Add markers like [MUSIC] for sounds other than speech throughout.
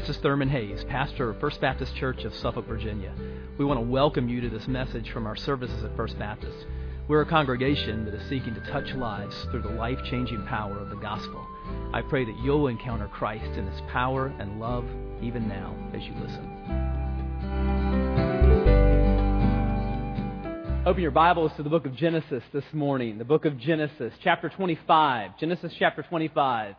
this is Thurman Hayes, pastor of First Baptist Church of Suffolk, Virginia. We want to welcome you to this message from our services at First Baptist. We're a congregation that is seeking to touch lives through the life changing power of the gospel. I pray that you'll encounter Christ in his power and love even now as you listen. Open your Bibles to the book of Genesis this morning. The book of Genesis, chapter 25. Genesis chapter 25.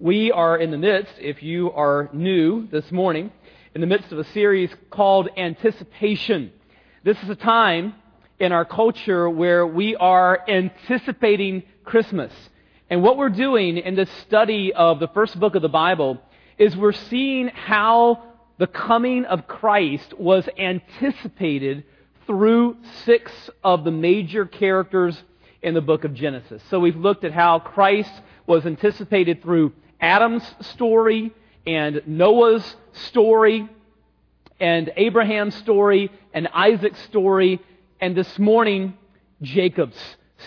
We are in the midst, if you are new this morning, in the midst of a series called Anticipation. This is a time in our culture where we are anticipating Christmas. And what we're doing in this study of the first book of the Bible is we're seeing how the coming of Christ was anticipated through six of the major characters in the book of Genesis. So we've looked at how Christ was anticipated through Adam's story and Noah's story and Abraham's story and Isaac's story and this morning Jacob's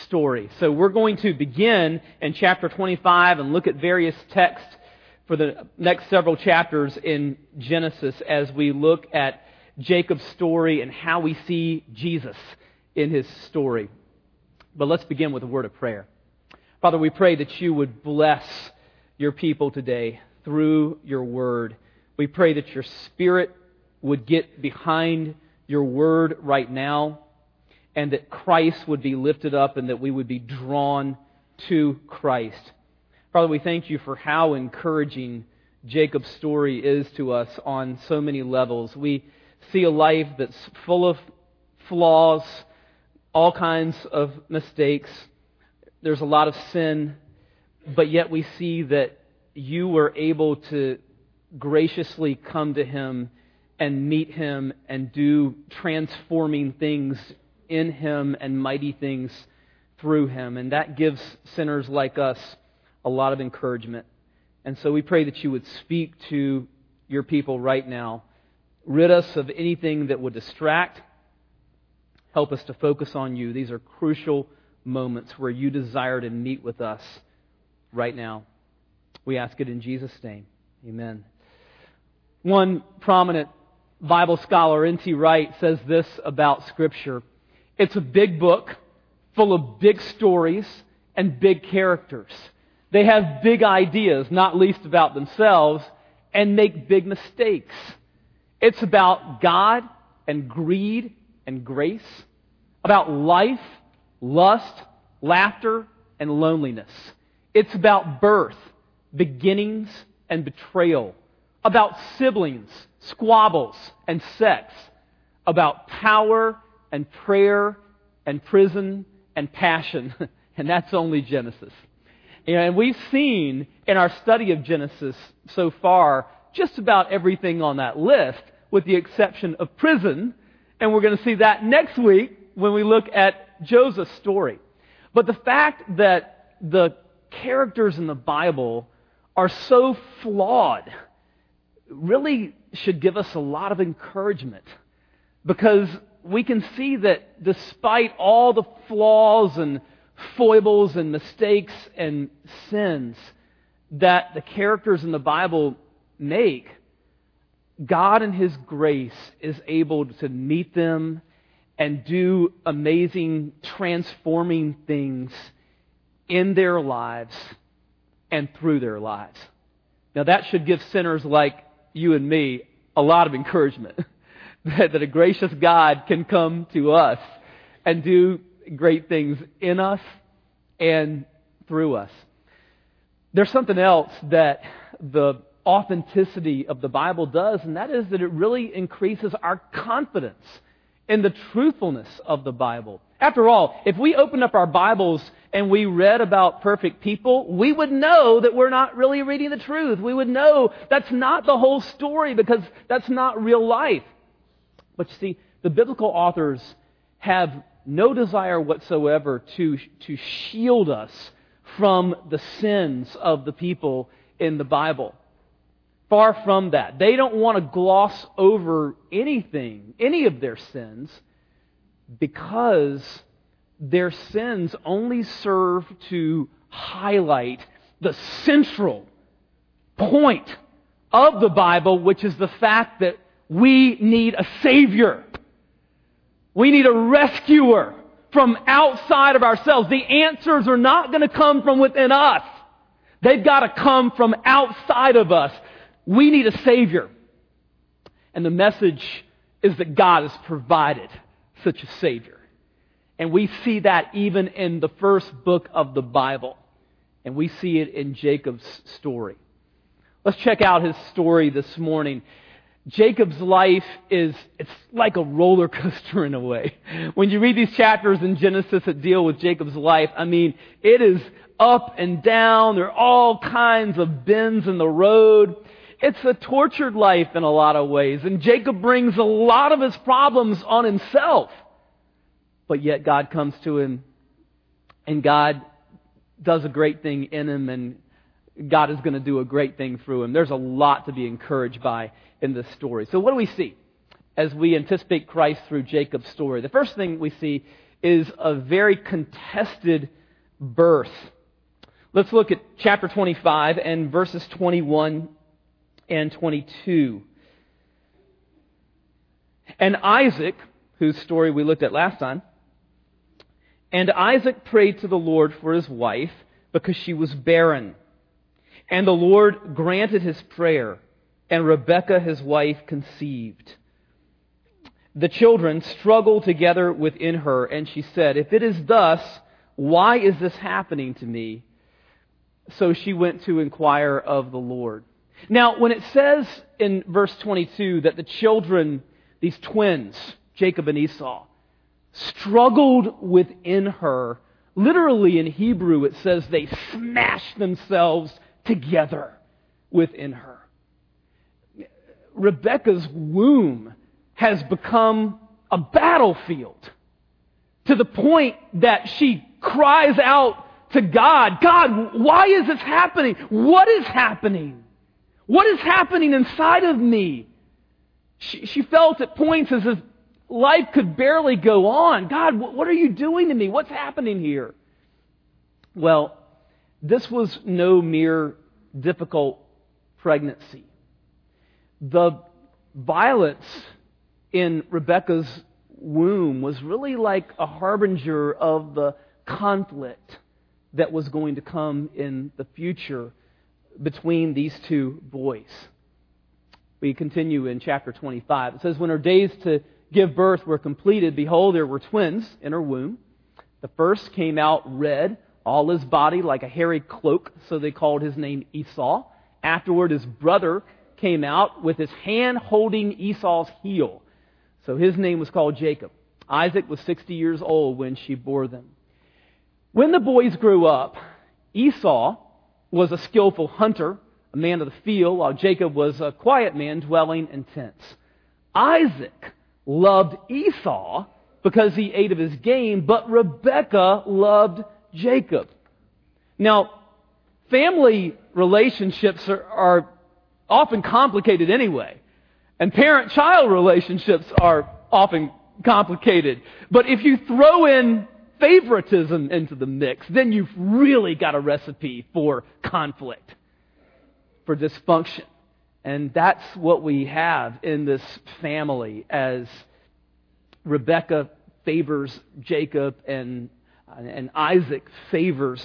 story. So we're going to begin in chapter 25 and look at various texts for the next several chapters in Genesis as we look at Jacob's story and how we see Jesus in his story. But let's begin with a word of prayer. Father, we pray that you would bless your people today through your word. We pray that your spirit would get behind your word right now and that Christ would be lifted up and that we would be drawn to Christ. Father, we thank you for how encouraging Jacob's story is to us on so many levels. We see a life that's full of flaws, all kinds of mistakes. There's a lot of sin but yet we see that you were able to graciously come to him and meet him and do transforming things in him and mighty things through him. And that gives sinners like us a lot of encouragement. And so we pray that you would speak to your people right now. Rid us of anything that would distract. Help us to focus on you. These are crucial moments where you desire to meet with us right now. We ask it in Jesus' name. Amen. One prominent Bible scholar, N.T. Wright, says this about Scripture it's a big book full of big stories and big characters. They have big ideas, not least about themselves, and make big mistakes. It's about God and greed and grace, about life, lust, laughter, and loneliness. It's about birth, beginnings, and betrayal. About siblings, squabbles, and sex. About power and prayer and prison and passion. [LAUGHS] And that's only Genesis. And we've seen in our study of Genesis so far just about everything on that list, with the exception of prison. And we're going to see that next week when we look at Joseph's story. But the fact that the characters in the Bible are so flawed really should give us a lot of encouragement. Because we can see that despite all the flaws and foibles and mistakes and sins that the characters in the Bible make, God in His grace is able to meet them and do amazing, transforming things in their lives and through their lives. Now, that should give sinners like you and me a lot of encouragement [LAUGHS] that, that a gracious God can come to us and do great things in us and through us. There's something else that the authenticity of the Bible does, and that is that it really increases our confidence in the truthfulness of the Bible. After all, if we opened up our Bibles and we read about perfect people, we would know that we're not really reading the truth. We would know that's not the whole story because that's not real life. But you see, the biblical authors have no desire whatsoever to, to shield us from the sins of the people in the Bible. Far from that. They don't want to gloss over anything, any of their sins, because their sins only serve to highlight the central point of the Bible, which is the fact that we need a Savior. We need a rescuer from outside of ourselves. The answers are not going to come from within us. They've got to come from outside of us. We need a Savior. And the message is that God has provided such a Savior. And we see that even in the first book of the Bible. And we see it in Jacob's story. Let's check out his story this morning. Jacob's life is, it's like a roller [LAUGHS] coaster in a way. When you read these chapters in Genesis that deal with Jacob's life, I mean, it is up and down. There are all kinds of bends in the road. It's a tortured life in a lot of ways. And Jacob brings a lot of his problems on himself. But yet God comes to him and God does a great thing in him and God is going to do a great thing through him. There's a lot to be encouraged by in this story. So what do we see as we anticipate Christ through Jacob's story? The first thing we see is a very contested birth. Let's look at chapter 25 and verses 21 and 22. And Isaac, whose story we looked at last time, and Isaac prayed to the Lord for his wife because she was barren. And the Lord granted his prayer, and Rebekah, his wife, conceived. The children struggled together within her, and she said, If it is thus, why is this happening to me? So she went to inquire of the Lord. Now, when it says in verse 22 that the children, these twins, Jacob and Esau, struggled within her, literally in Hebrew it says they smashed themselves together within her. Rebecca's womb has become a battlefield to the point that she cries out to God, God, why is this happening? What is happening? What is happening inside of me? She, she felt at points as if life could barely go on. God, what are you doing to me? What's happening here? Well, this was no mere difficult pregnancy. The violence in Rebecca's womb was really like a harbinger of the conflict that was going to come in the future between these two boys. We continue in chapter 25. It says, When her days to give birth were completed, behold, there were twins in her womb. The first came out red, all his body like a hairy cloak, so they called his name Esau. Afterward, his brother came out with his hand holding Esau's heel. So his name was called Jacob. Isaac was 60 years old when she bore them. When the boys grew up, Esau was a skillful hunter, a man of the field, while Jacob was a quiet man dwelling in tents. Isaac loved Esau because he ate of his game, but Rebekah loved Jacob. Now, family relationships are, are often complicated anyway, and parent child relationships are often complicated. But if you throw in favoritism into the mix, then you've really got a recipe for conflict, for dysfunction. And that's what we have in this family as Rebecca favors Jacob and, and Isaac favors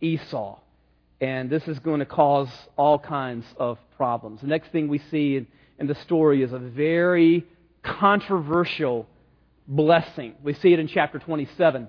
Esau. And this is going to cause all kinds of problems. The next thing we see in, in the story is a very controversial blessing. We see it in chapter 27.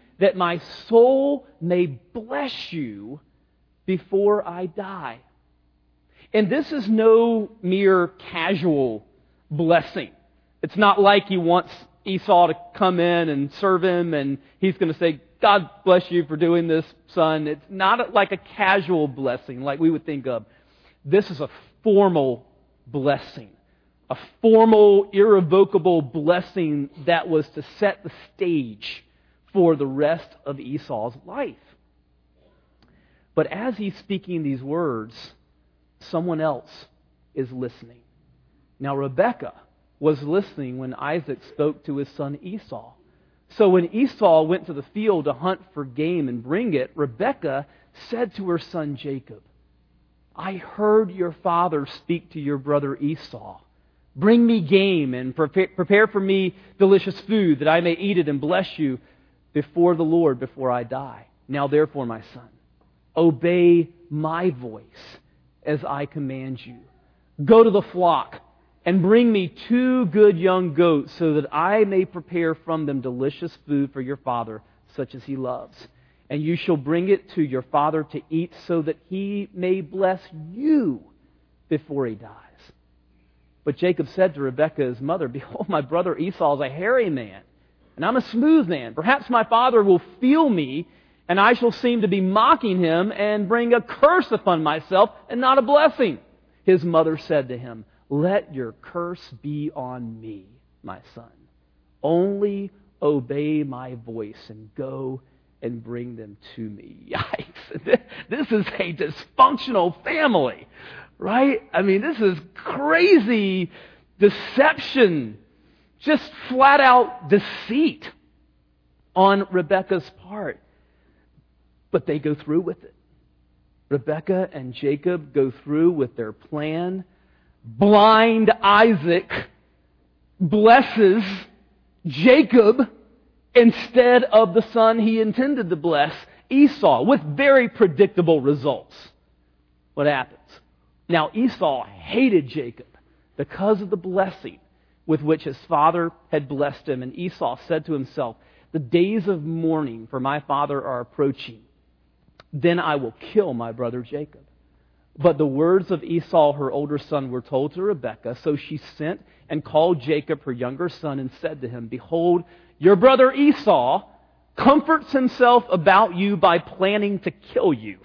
that my soul may bless you before I die. And this is no mere casual blessing. It's not like he wants Esau to come in and serve him and he's going to say, God bless you for doing this, son. It's not like a casual blessing like we would think of. This is a formal blessing, a formal, irrevocable blessing that was to set the stage for the rest of Esau's life. But as he's speaking these words, someone else is listening. Now, Rebekah was listening when Isaac spoke to his son Esau. So when Esau went to the field to hunt for game and bring it, Rebekah said to her son Jacob, I heard your father speak to your brother Esau. Bring me game and prepare for me delicious food that I may eat it and bless you before the Lord before I die. Now therefore, my son, obey my voice as I command you. Go to the flock and bring me two good young goats so that I may prepare from them delicious food for your father, such as he loves. And you shall bring it to your father to eat so that he may bless you before he dies. But Jacob said to Rebekah, his mother, Behold, my brother Esau is a hairy man, and I'm a smooth man. Perhaps my father will feel me, and I shall seem to be mocking him and bring a curse upon myself and not a blessing. His mother said to him, let your curse be on me, my son. Only obey my voice and go and bring them to me. [LAUGHS] Yikes. This is a dysfunctional family, right? I mean, this is crazy deception, just flat out deceit on Rebecca's part. But they go through with it. Rebecca and Jacob go through with their plan blind Isaac blesses Jacob instead of the son he intended to bless, Esau, with very predictable results. What happens? Now, Esau hated Jacob because of the blessing with which his father had blessed him. And Esau said to himself, The days of mourning for my father are approaching. Then I will kill my brother Jacob. But the words of Esau, her older son, were told to Rebekah. So she sent and called Jacob, her younger son, and said to him, Behold, your brother Esau comforts himself about you by planning to kill you.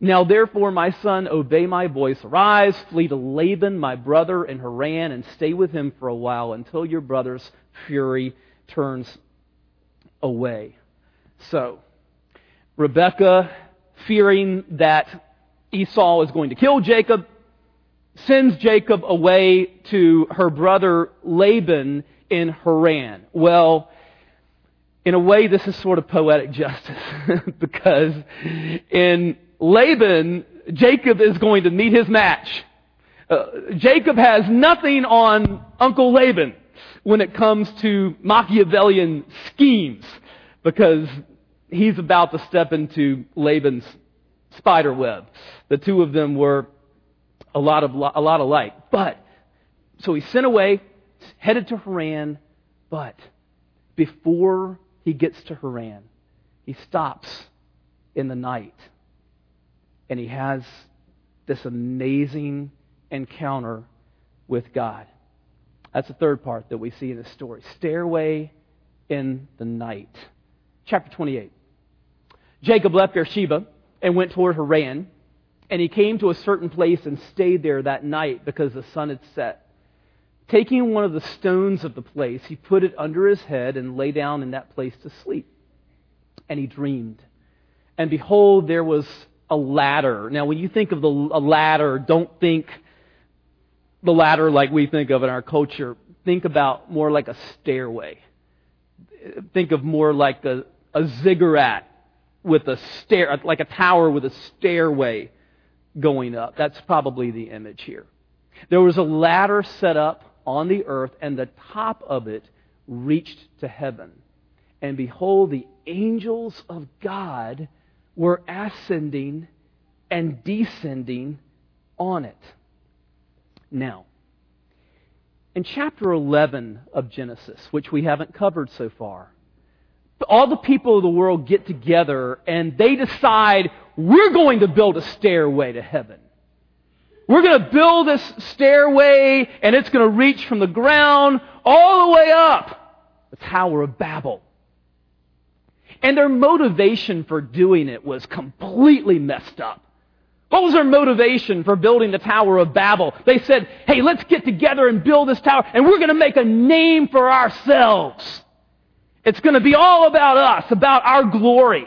Now therefore, my son, obey my voice. Arise, flee to Laban, my brother, in Haran, and stay with him for a while until your brother's fury turns away. So, Rebekah, fearing that Esau is going to kill Jacob, sends Jacob away to her brother Laban in Haran. Well, in a way, this is sort of poetic justice [LAUGHS] because in Laban, Jacob is going to meet his match. Uh, Jacob has nothing on Uncle Laban when it comes to Machiavellian schemes because he's about to step into Laban's spider web. The two of them were a lot of a lot alike. But so he sent away, headed to Haran, but before he gets to Haran, he stops in the night and he has this amazing encounter with God. That's the third part that we see in the story. Stairway in the night. Chapter 28. Jacob left Beersheba and went toward Haran. And he came to a certain place and stayed there that night because the sun had set. Taking one of the stones of the place, he put it under his head and lay down in that place to sleep. And he dreamed. And behold, there was a ladder. Now, when you think of the, a ladder, don't think the ladder like we think of in our culture. Think about more like a stairway. Think of more like a, a ziggurat with a stair, like a tower with a stairway going up. That's probably the image here. There was a ladder set up on the earth, and the top of it reached to heaven. And behold, the angels of God were ascending and descending on it. Now, in chapter 11 of Genesis, which we haven't covered so far, all the people of the world get together and they decide we're going to build a stairway to heaven. We're going to build this stairway and it's going to reach from the ground all the way up the Tower of Babel. And their motivation for doing it was completely messed up. What was their motivation for building the Tower of Babel? They said, hey, let's get together and build this tower, and we're going to make a name for ourselves. It's going to be all about us, about our glory.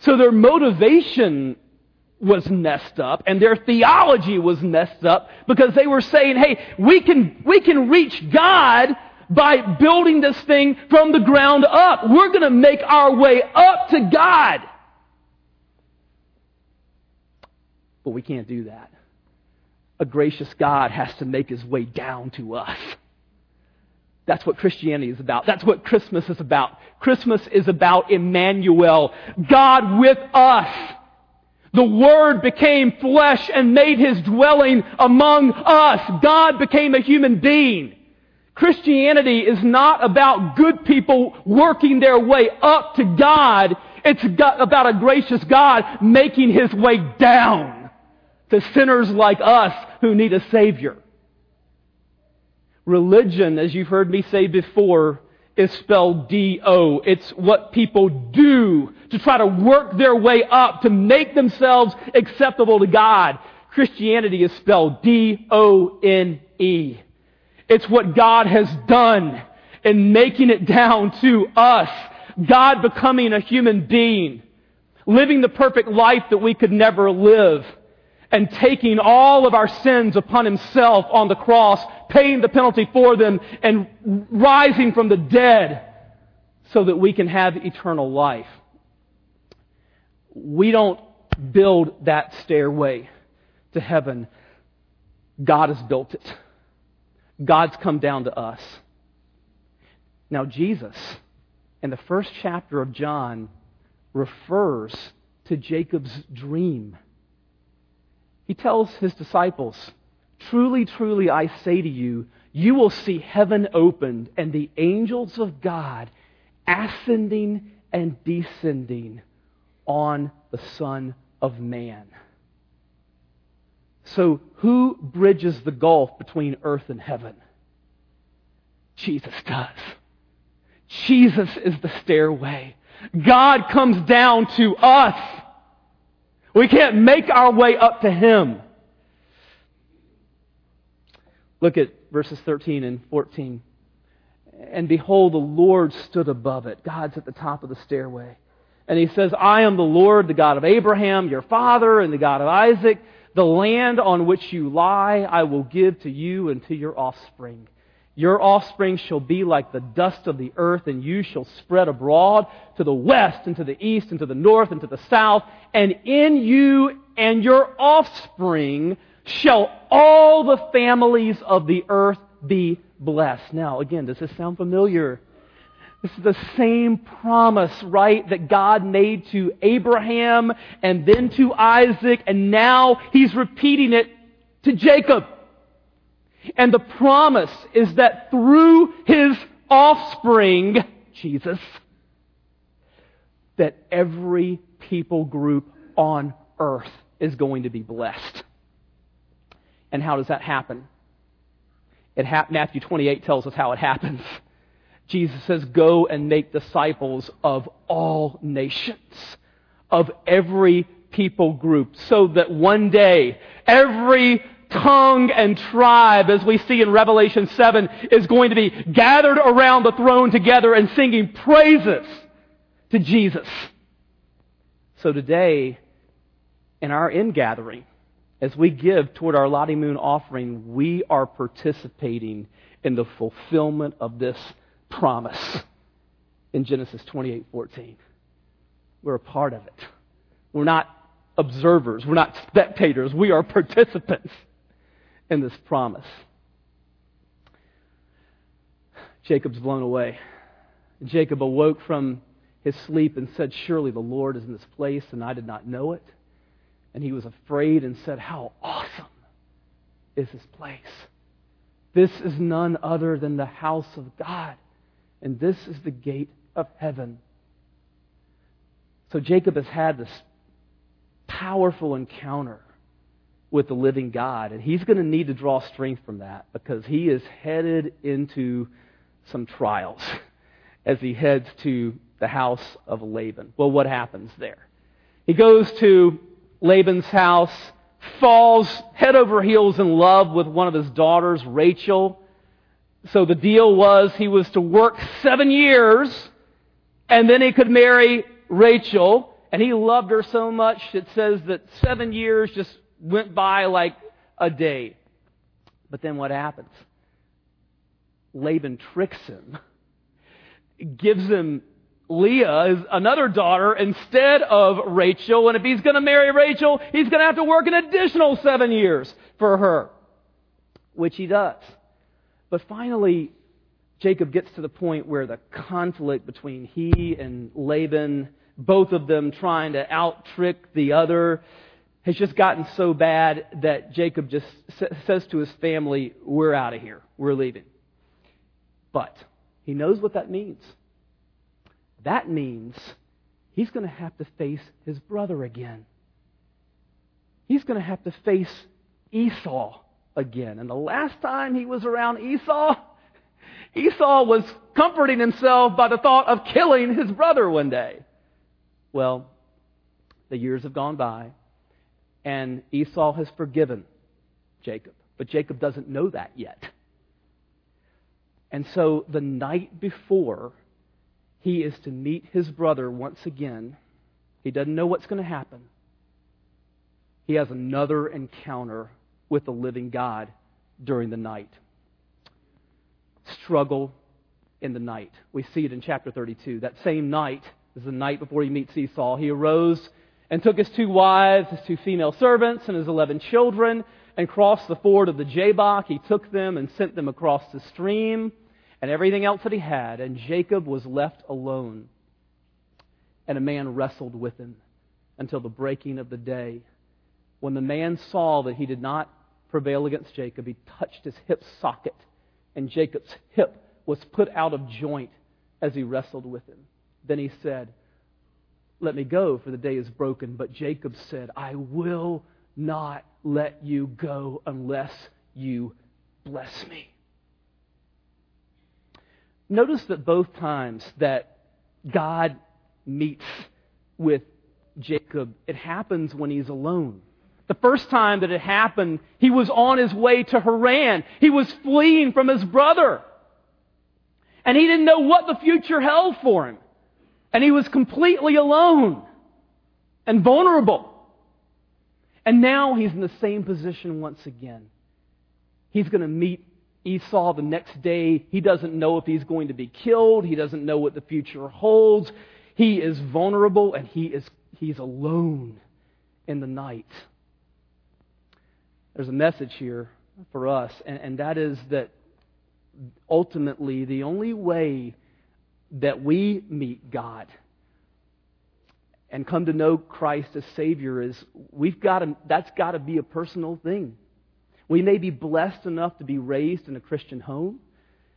So their motivation was messed up and their theology was messed up because they were saying, hey, we can, we can reach God by building this thing from the ground up. We're going to make our way up to God. But we can't do that. A gracious God has to make his way down to us. That's what Christianity is about. That's what Christmas is about. Christmas is about Emmanuel, God with us. The Word became flesh and made His dwelling among us. God became a human being. Christianity is not about good people working their way up to God. It's about a gracious God making His way down to sinners like us who need a Savior. Religion, as you've heard me say before, is spelled D-O. It's what people do to try to work their way up, to make themselves acceptable to God. Christianity is spelled D-O-N-E. It's what God has done in making it down to us. God becoming a human being, living the perfect life that we could never live, and taking all of our sins upon himself on the cross, paying the penalty for them, and rising from the dead so that we can have eternal life. We don't build that stairway to heaven. God has built it. God's come down to us. Now, Jesus, in the first chapter of John, refers to Jacob's dream he tells his disciples, Truly, truly, I say to you, you will see heaven opened and the angels of God ascending and descending on the Son of Man. So, who bridges the gulf between earth and heaven? Jesus does. Jesus is the stairway. God comes down to us we can't make our way up to Him. Look at verses 13 and 14. And behold, the Lord stood above it. God's at the top of the stairway. And he says, I am the Lord, the God of Abraham, your father, and the God of Isaac. The land on which you lie, I will give to you and to your offspring. Your offspring shall be like the dust of the earth, and you shall spread abroad to the west, and to the east, and to the north, and to the south. And in you and your offspring shall all the families of the earth be blessed. Now, again, does this sound familiar? This is the same promise, right, that God made to Abraham and then to Isaac, and now He's repeating it to Jacob. And the promise is that through his offspring, Jesus, that every people group on earth is going to be blessed. And how does that happen? It ha- Matthew 28 tells us how it happens. Jesus says, Go and make disciples of all nations, of every people group, so that one day every tongue and tribe, as we see in Revelation 7, is going to be gathered around the throne together and singing praises to Jesus. So today, in our ingathering, as we give toward our Lottie Moon offering, we are participating in the fulfillment of this promise in Genesis 28:14. We're a part of it. We're not observers. We're not spectators. We are participants in this promise. Jacob's blown away. Jacob awoke from his sleep and said, Surely the Lord is in this place, and I did not know it. And he was afraid and said, How awesome is this place! This is none other than the house of God, and this is the gate of heaven. So Jacob has had this powerful encounter with the living God. And he's going to need to draw strength from that because he is headed into some trials [LAUGHS] as he heads to the house of Laban. Well, what happens there? He goes to Laban's house, falls head over heels in love with one of his daughters, Rachel. So the deal was he was to work seven years and then he could marry Rachel. And he loved her so much, it says that seven years just went by like a day. But then what happens? Laban tricks him, gives him Leah, another daughter, instead of Rachel. And if he's going to marry Rachel, he's going to have to work an additional seven years for her, which he does. But finally, Jacob gets to the point where the conflict between he and Laban, both of them trying to out trick the other, has just gotten so bad that Jacob just says to his family, We're out of here. We're leaving. But he knows what that means. That means he's going to have to face his brother again. He's going to have to face Esau again. And the last time he was around Esau, Esau was comforting himself by the thought of killing his brother one day. Well, the years have gone by, and Esau has forgiven Jacob. But Jacob doesn't know that yet. And so the night before he is to meet his brother once again, he doesn't know what's going to happen. He has another encounter with the living God during the night. Struggle in the night. We see it in chapter 32. That same night is the night before he meets Esau. He arose and took his two wives, his two female servants, and his eleven children, and crossed the ford of the Jabbok. He took them and sent them across the stream and everything else that he had, and Jacob was left alone. And a man wrestled with him until the breaking of the day. When the man saw that he did not prevail against Jacob, he touched his hip socket, and Jacob's hip was put out of joint as he wrestled with him. Then he said, Let me go, for the day is broken. But Jacob said, I will not let you go unless you bless me. Notice that both times that God meets with Jacob, it happens when he's alone. The first time that it happened, he was on his way to Haran. He was fleeing from his brother. And he didn't know what the future held for him. And he was completely alone and vulnerable. And now he's in the same position once again. He's going to meet Esau the next day. He doesn't know if he's going to be killed. He doesn't know what the future holds. He is vulnerable and he is, he's alone in the night. There's a message here for us, and, and that is that ultimately the only way that we meet God and come to know Christ as Savior is we've got to, that's got to be a personal thing. We may be blessed enough to be raised in a Christian home,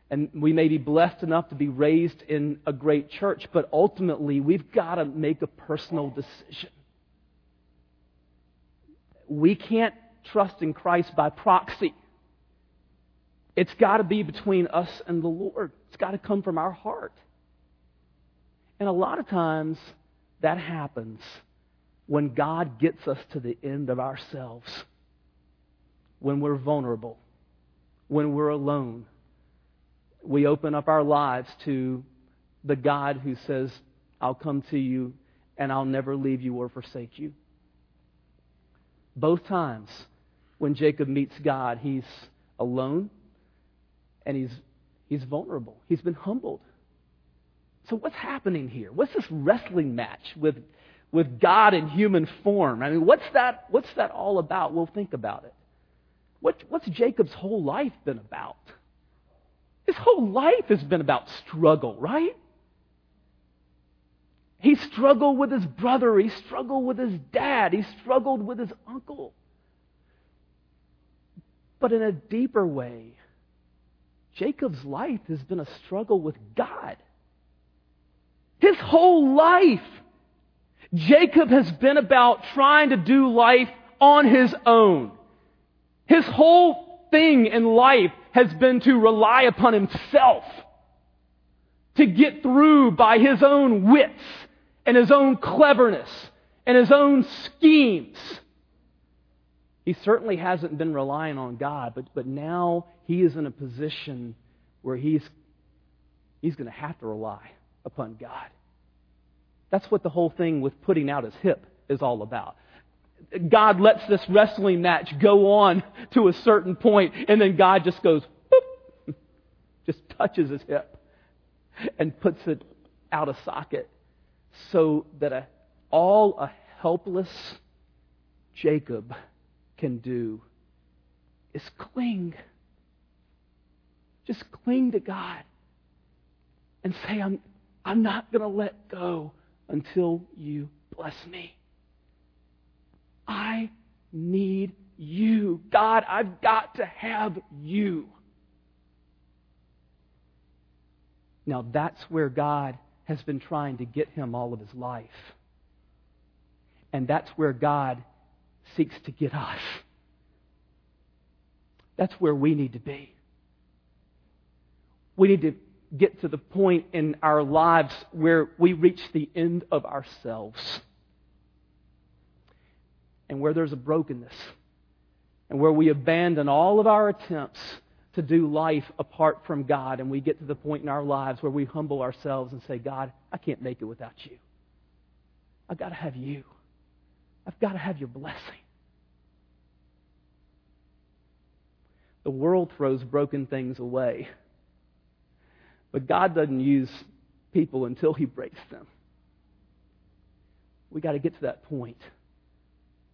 and we may be blessed enough to be raised in a great church, but ultimately we've got to make a personal decision. We can't trust in Christ by proxy. It's got to be between us and the Lord. It's got to come from our heart. And a lot of times that happens when God gets us to the end of ourselves when we're vulnerable, when we're alone. We open up our lives to the God who says, I'll come to you and I'll never leave you or forsake you. Both times when Jacob meets God, he's alone and he's, he's vulnerable. He's been humbled. So, what's happening here? What's this wrestling match with, with God in human form? I mean, what's that, what's that all about? We'll think about it. What, what's Jacob's whole life been about? His whole life has been about struggle, right? He struggled with his brother. He struggled with his dad. He struggled with his uncle. But in a deeper way, Jacob's life has been a struggle with God. His whole life, Jacob has been about trying to do life on his own. His whole thing in life has been to rely upon himself to get through by his own wits and his own cleverness and his own schemes. He certainly hasn't been relying on God, but, but now he is in a position where he's, he's going to have to rely upon God. That's what the whole thing with putting out his hip is all about. God lets this wrestling match go on to a certain point, and then God just goes, boop, [LAUGHS] just touches his hip and puts it out of socket so that a, all a helpless Jacob can do is cling. Just cling to God and say, I'm, I'm not going to let go until you bless me. I need you. God, I've got to have you. Now, that's where God has been trying to get him all of his life. And that's where God seeks to get us. That's where we need to be. We need to get to the point in our lives where we reach the end of ourselves and where there's a brokenness and where we abandon all of our attempts to do life apart from God and we get to the point in our lives where we humble ourselves and say, God, I can't make it without you. I've got to have you. I've got to have your blessing. The world throws broken things away. But God doesn't use people until He breaks them. We got to get to that point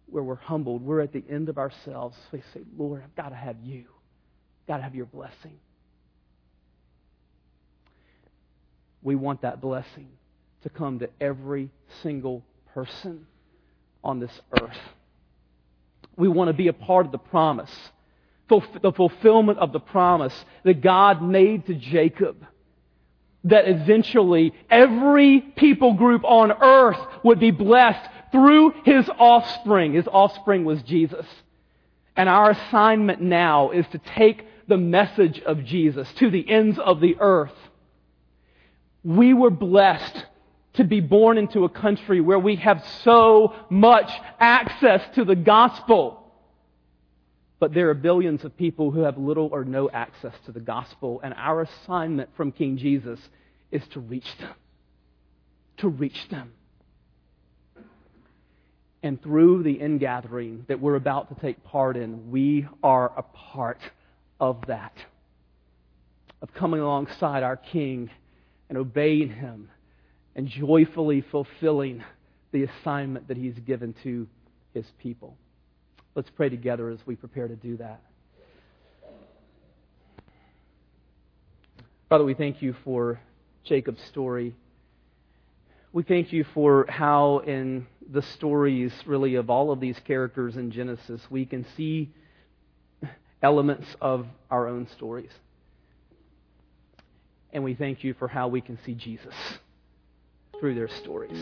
where we're humbled. We're at the end of ourselves. We say, Lord, I've got to have you. I've got to have your blessing. We want that blessing to come to every single person on this earth. We want to be a part of the promise, the fulfillment of the promise that God made to Jacob that eventually every people group on earth would be blessed through his offspring. His offspring was Jesus. And our assignment now is to take the message of Jesus to the ends of the earth. We were blessed to be born into a country where we have so much access to the gospel. But there are billions of people who have little or no access to the gospel, and our assignment from King Jesus is to reach them. To reach them. And through the ingathering that we're about to take part in, we are a part of that. Of coming alongside our King and obeying Him and joyfully fulfilling the assignment that He's given to His people. Let's pray together as we prepare to do that. Father, we thank you for Jacob's story. We thank you for how, in the stories, really, of all of these characters in Genesis, we can see elements of our own stories. And we thank you for how we can see Jesus through their stories.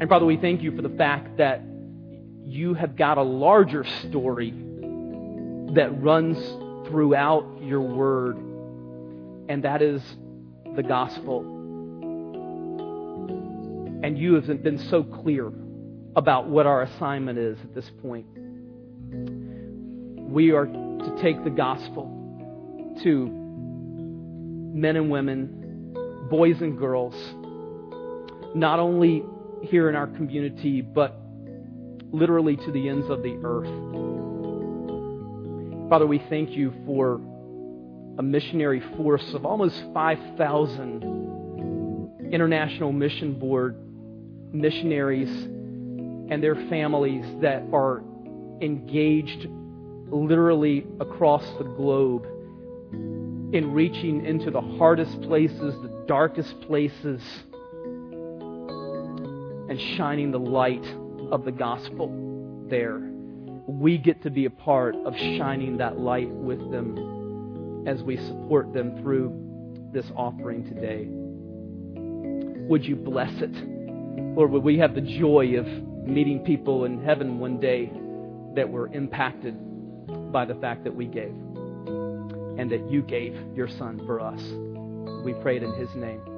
And Father, we thank you for the fact that you have got a larger story that runs throughout your word, and that is the gospel. And you have been so clear about what our assignment is at this point. We are to take the gospel to men and women, boys and girls, not only here in our community, but literally to the ends of the earth. Father, we thank you for a missionary force of almost 5,000 International Mission Board missionaries and their families that are engaged literally across the globe in reaching into the hardest places, the darkest places, and shining the light of the gospel there. We get to be a part of shining that light with them as we support them through this offering today. Would you bless it? Lord, would we have the joy of meeting people in heaven one day that were impacted by the fact that we gave and that you gave your son for us. We prayed in his name.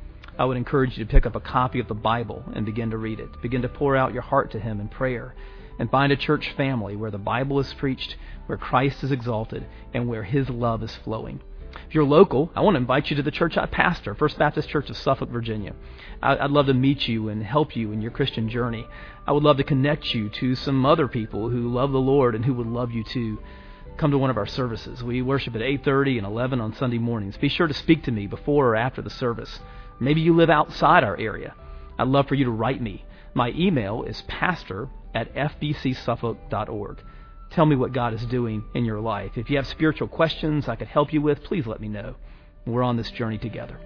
I would encourage you to pick up a copy of the Bible and begin to read it. Begin to pour out your heart to Him in prayer. And find a church family where the Bible is preached, where Christ is exalted, and where His love is flowing. If you're local, I want to invite you to the church I pastor, First Baptist Church of Suffolk, Virginia. I'd love to meet you and help you in your Christian journey. I would love to connect you to some other people who love the Lord and who would love you too. Come to one of our services. We worship at 8:30 and 11 on Sunday mornings. Be sure to speak to me before or after the service. Maybe you live outside our area. I'd love for you to write me. My email is pastor at fbcsuffolk.org. Tell me what God is doing in your life. If you have spiritual questions I could help you with, please let me know. We're on this journey together.